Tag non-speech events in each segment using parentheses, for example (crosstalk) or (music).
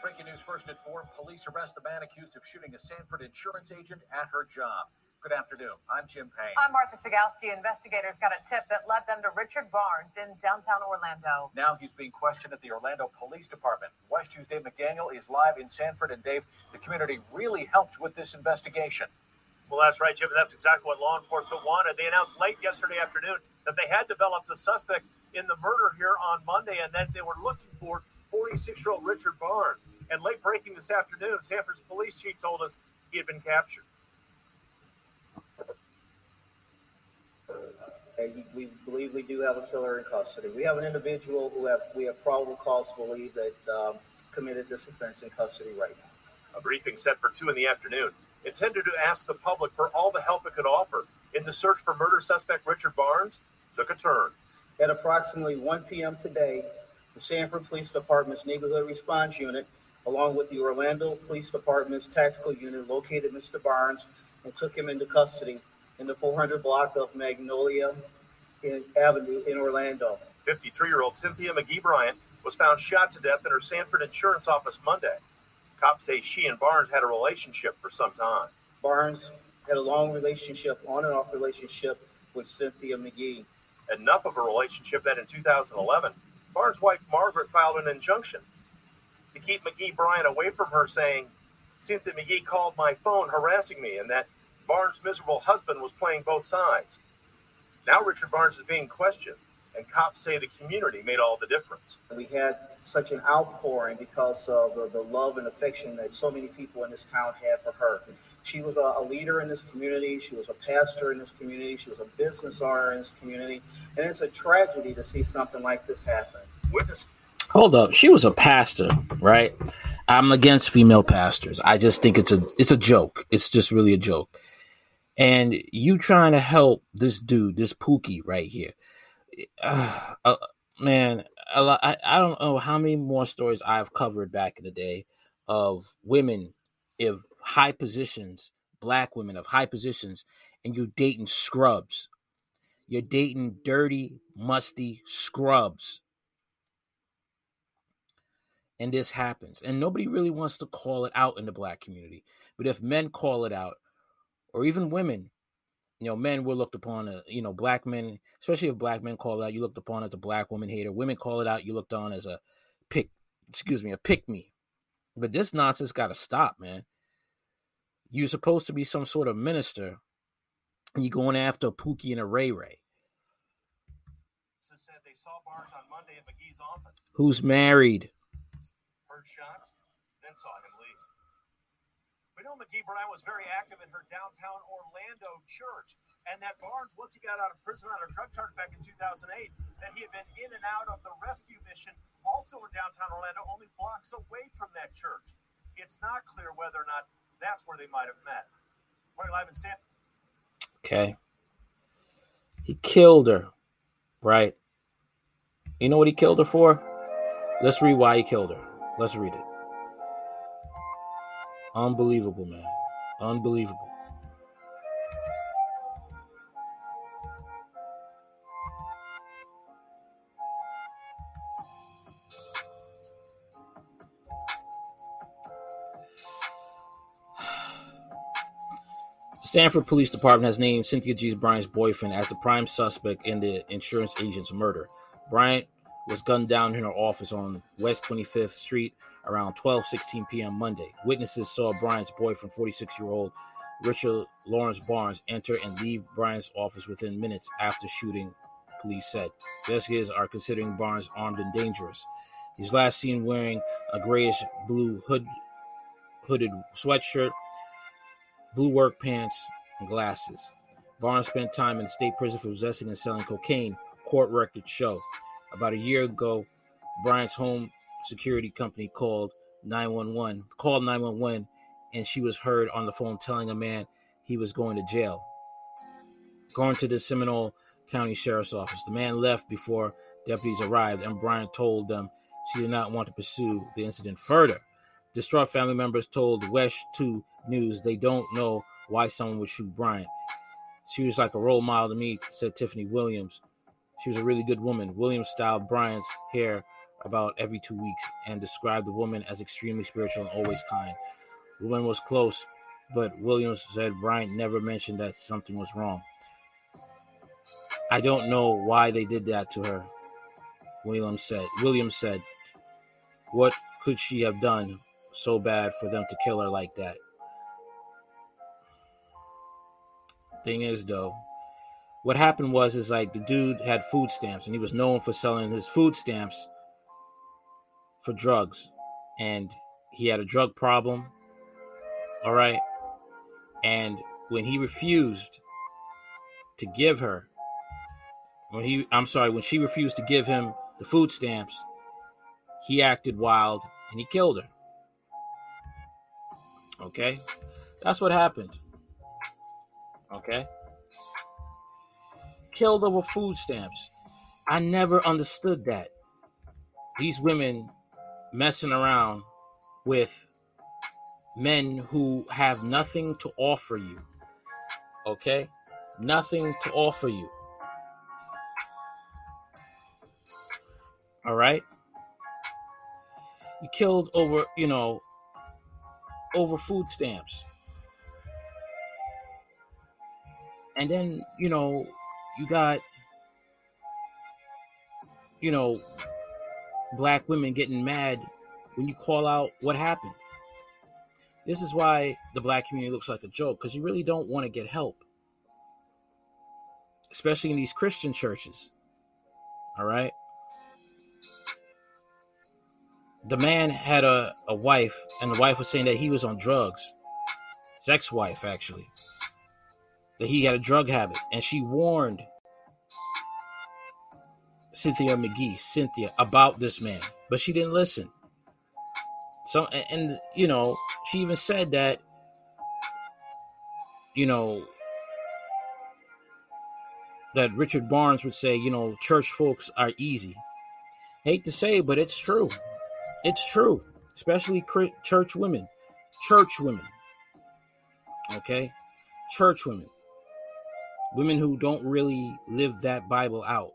Breaking news first at 4. Police arrest the man accused of shooting a Sanford insurance agent at her job. Good afternoon. I'm Jim Payne. I'm Martha Sugalski. Investigators got a tip that led them to Richard Barnes in downtown Orlando. Now he's being questioned at the Orlando Police Department. WESH News Dave McDaniel is live in Sanford. And Dave, the community really helped with this investigation. Well, that's right, Jim. That's exactly what law enforcement wanted. They announced late yesterday afternoon that they had developed a suspect in the murder here on Monday and that they were looking for 46 year old Richard Barnes. And late breaking this afternoon, Sanford's police chief told us he had been captured. and we believe we do have a killer in custody. We have an individual who have we have probable cause to believe that um, committed this offense in custody right now. A briefing set for two in the afternoon, intended to ask the public for all the help it could offer in the search for murder suspect Richard Barnes, took a turn. At approximately 1 p.m. today, the Sanford Police Department's Neighborhood Response Unit, along with the Orlando Police Department's Tactical Unit, located Mr. Barnes and took him into custody in the 400 block of Magnolia Avenue in Orlando. 53 year old Cynthia McGee Bryant was found shot to death in her Sanford insurance office Monday. Cops say she and Barnes had a relationship for some time. Barnes had a long relationship, on and off relationship with Cynthia McGee. Enough of a relationship that in 2011, Barnes' wife Margaret filed an injunction to keep McGee Bryant away from her, saying, Cynthia McGee called my phone harassing me and that Barnes' miserable husband was playing both sides. Now Richard Barnes is being questioned, and cops say the community made all the difference. We had such an outpouring because of the, the love and affection that so many people in this town had for her. She was a, a leader in this community. She was a pastor in this community. She was a business owner in this community. And it's a tragedy to see something like this happen. Witness. Hold up, she was a pastor, right? I'm against female pastors. I just think it's a it's a joke. It's just really a joke and you trying to help this dude, this Pookie right here. Uh, (sighs) uh, man, I, I don't know how many more stories I've covered back in the day of women of high positions, black women of high positions, and you dating scrubs. You're dating dirty, musty scrubs. And this happens. And nobody really wants to call it out in the black community. But if men call it out, or even women. You know, men were looked upon, as, you know, black men, especially if black men call it out, you looked upon as a black woman hater. Women call it out, you looked on as a pick, excuse me, a pick me. But this nonsense got to stop, man. You're supposed to be some sort of minister, and you're going after a Pookie and a Ray Ray. Said they saw Barnes on Monday at McGee's office. Who's married? Heard shots, then saw him leave. McGee Bryant was very active in her downtown Orlando church, and that Barnes, once he got out of prison on a drug charge back in 2008, that he had been in and out of the rescue mission also in downtown Orlando, only blocks away from that church. It's not clear whether or not that's where they might have met. Morning live in San. Okay. He killed her, right? You know what he killed her for? Let's read why he killed her. Let's read it. Unbelievable, man. Unbelievable. Sanford Police Department has named Cynthia G. Bryant's boyfriend as the prime suspect in the insurance agent's murder. Bryant was gunned down in her office on West 25th Street around 12:16 p.m. Monday. Witnesses saw Bryant's boyfriend, 46-year-old Richard Lawrence Barnes, enter and leave Bryant's office within minutes after shooting. Police said investigators are considering Barnes armed and dangerous. He's last seen wearing a grayish blue hood, hooded sweatshirt, blue work pants, and glasses. Barnes spent time in state prison for possessing and selling cocaine. Court records show. About a year ago, Bryant's home security company called 911, called 911, and she was heard on the phone telling a man he was going to jail. Going to the Seminole County Sheriff's Office. The man left before deputies arrived, and Bryant told them she did not want to pursue the incident further. Distraught family members told WESH 2 News they don't know why someone would shoot Bryant. She was like a role model to me, said Tiffany Williams. She was a really good woman. Williams styled Bryant's hair about every two weeks and described the woman as extremely spiritual and always kind. The woman was close, but Williams said Bryant never mentioned that something was wrong. I don't know why they did that to her. Williams said. Williams said, "What could she have done so bad for them to kill her like that?" Thing is, though, what happened was is like the dude had food stamps and he was known for selling his food stamps for drugs, and he had a drug problem. All right, and when he refused to give her when he I'm sorry, when she refused to give him the food stamps, he acted wild and he killed her. Okay? That's what happened. Okay? Killed over food stamps. I never understood that. These women messing around with men who have nothing to offer you. Okay? Nothing to offer you. All right. You killed over, you know, over food stamps. And then, you know, you got, you know, black women getting mad when you call out what happened. This is why the black community looks like a joke because you really don't want to get help, especially in these Christian churches. All right the man had a, a wife, and the wife was saying that he was on drugs. His ex wife, actually. That he had a drug habit. And she warned Cynthia McGee, Cynthia, about this man. But she didn't listen. So, and, and you know, she even said that, you know, that Richard Barnes would say, you know, church folks are easy. Hate to say, but it's true. It's true, especially church women. Church women. Okay? Church women. Women who don't really live that Bible out.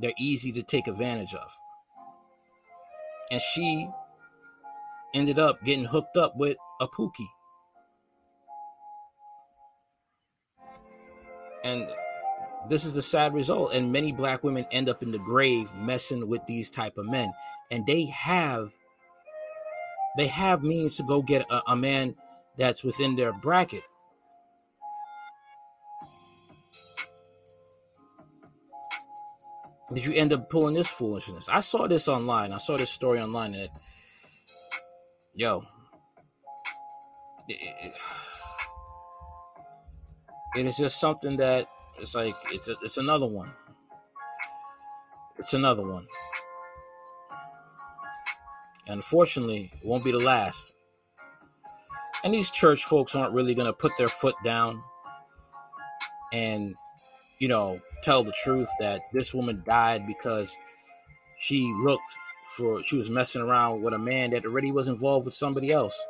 They're easy to take advantage of. And she ended up getting hooked up with a Pookie. And this is the sad result and many black women end up in the grave messing with these type of men and they have they have means to go get a, a man that's within their bracket did you end up pulling this foolishness i saw this online i saw this story online that yo it, it, is just something that it's like it's a, it's another one. It's another one. And unfortunately, it won't be the last. And these church folks aren't really going to put their foot down and, you know, tell the truth that this woman died because she looked for, she was messing around with a man that already was involved with somebody else.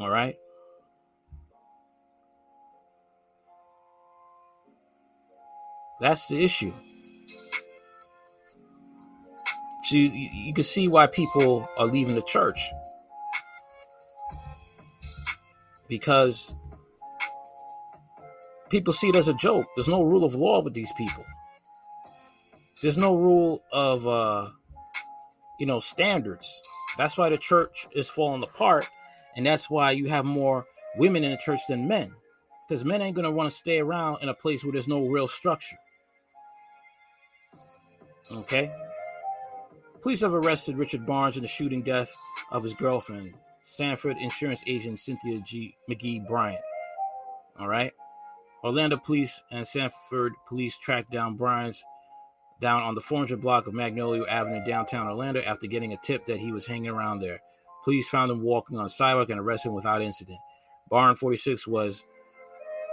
All right. That's the issue. So you, you can see why people are leaving the church. Because people see it as a joke. There's no rule of law with these people. There's no rule of uh you know standards. That's why the church is falling apart and that's why you have more women in the church than men. Because men ain't to want to stay around in a place where there's no real structure. Okay? Police have arrested Richard Barnes in the shooting death of his girlfriend, Sanford insurance agent Cynthia G. McGee Bryant. All right? Orlando police and Sanford police tracked down Bryant down on the 400 block of Magnolia Avenue, downtown Orlando, after getting a tip that he was hanging around there. Police found him walking on sidewalk and arrested him without incident. Barn 46 was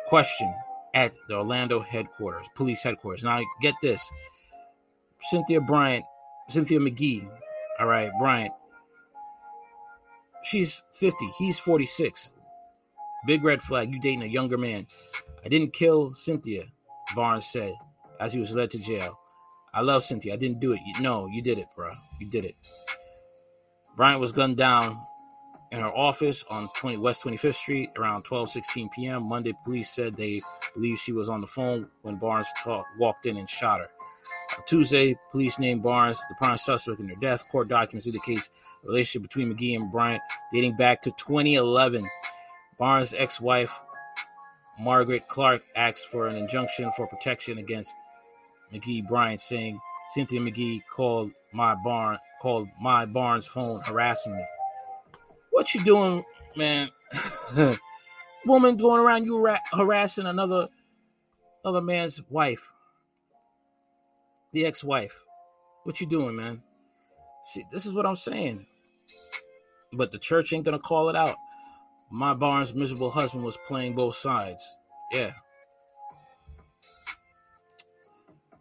questioned at the Orlando headquarters, police headquarters. Now, get this Cynthia Bryant, Cynthia McGee, all right, Bryant, she's 50, he's 46. Big red flag, you dating a younger man. I didn't kill Cynthia, Barnes said as he was led to jail. I love Cynthia. I didn't do it. No, you did it, bro. You did it. Bryant was gunned down in her office on 20 West 25th Street around 12:16 p.m. Monday, police said they believe she was on the phone when Barnes talk, walked in and shot her. Tuesday, police named Barnes the prime suspect in her death. Court documents indicate a relationship between McGee and Bryant dating back to 2011. Barnes' ex-wife Margaret Clark asked for an injunction for protection against McGee Bryant, saying Cynthia McGee called my barn called my Barnes phone harassing me. What you doing, man? (laughs) Woman going around you ra- harassing another other man's wife, the ex-wife. What you doing, man? See, this is what I'm saying. But the church ain't gonna call it out. My Barnes' miserable husband was playing both sides. Yeah,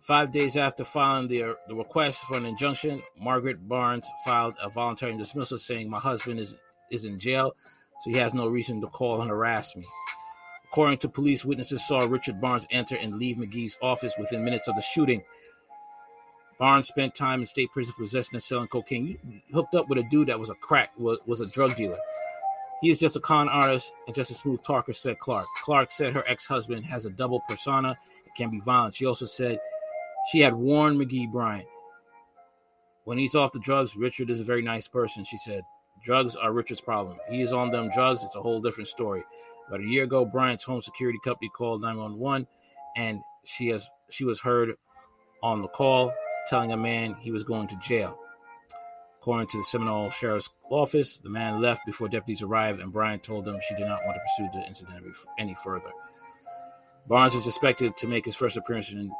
Five days after filing the, uh, the request for an injunction, Margaret Barnes filed a voluntary dismissal saying, My husband is, is in jail, so he has no reason to call and harass me. According to police, witnesses saw Richard Barnes enter and leave McGee's office within minutes of the shooting. Barnes spent time in state prison for possessing and selling cocaine. Hooked up with a dude that was a crack, was, was a drug dealer. He is just a con artist and just a smooth talker, said Clark. Clark said her ex husband has a double persona and can be violent. She also said she had warned McGee Bryant. When he's off the drugs, Richard is a very nice person, she said. Drugs are Richard's problem. He is on them drugs, it's a whole different story. About a year ago, Bryant's home security company called 911 and she has she was heard on the call telling a man he was going to jail. According to the Seminole Sheriff's Office, the man left before deputies arrived, and Bryant told them she did not want to pursue the incident any further. Barnes is expected to make his first appearance in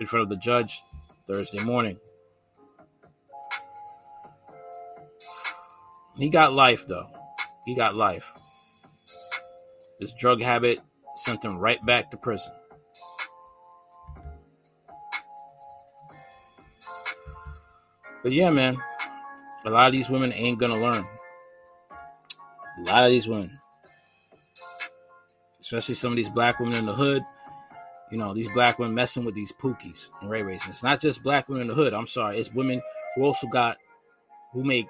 in front of the judge Thursday morning. He got life, though. He got life. This drug habit sent him right back to prison. But yeah, man, a lot of these women ain't gonna learn. A lot of these women, especially some of these black women in the hood, you know, these black women messing with these pookies and Ray Rays. It's not just black women in the hood. I'm sorry. It's women who also got, who make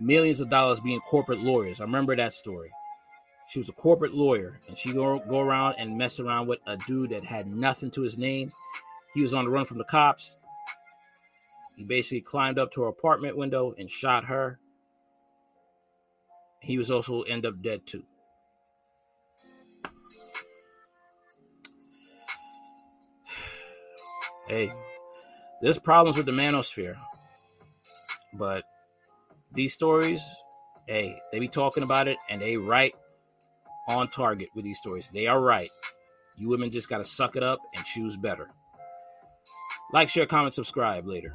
millions of dollars being corporate lawyers. I remember that story. She was a corporate lawyer and she go, go around and mess around with a dude that had nothing to his name. He was on the run from the cops. He basically climbed up to her apartment window and shot her. He was also end up dead too. (sighs) hey, there's problems with the manosphere, but these stories, hey, they be talking about it and they right on target with these stories. They are right. You women just got to suck it up and choose better. Like, share, comment, subscribe later.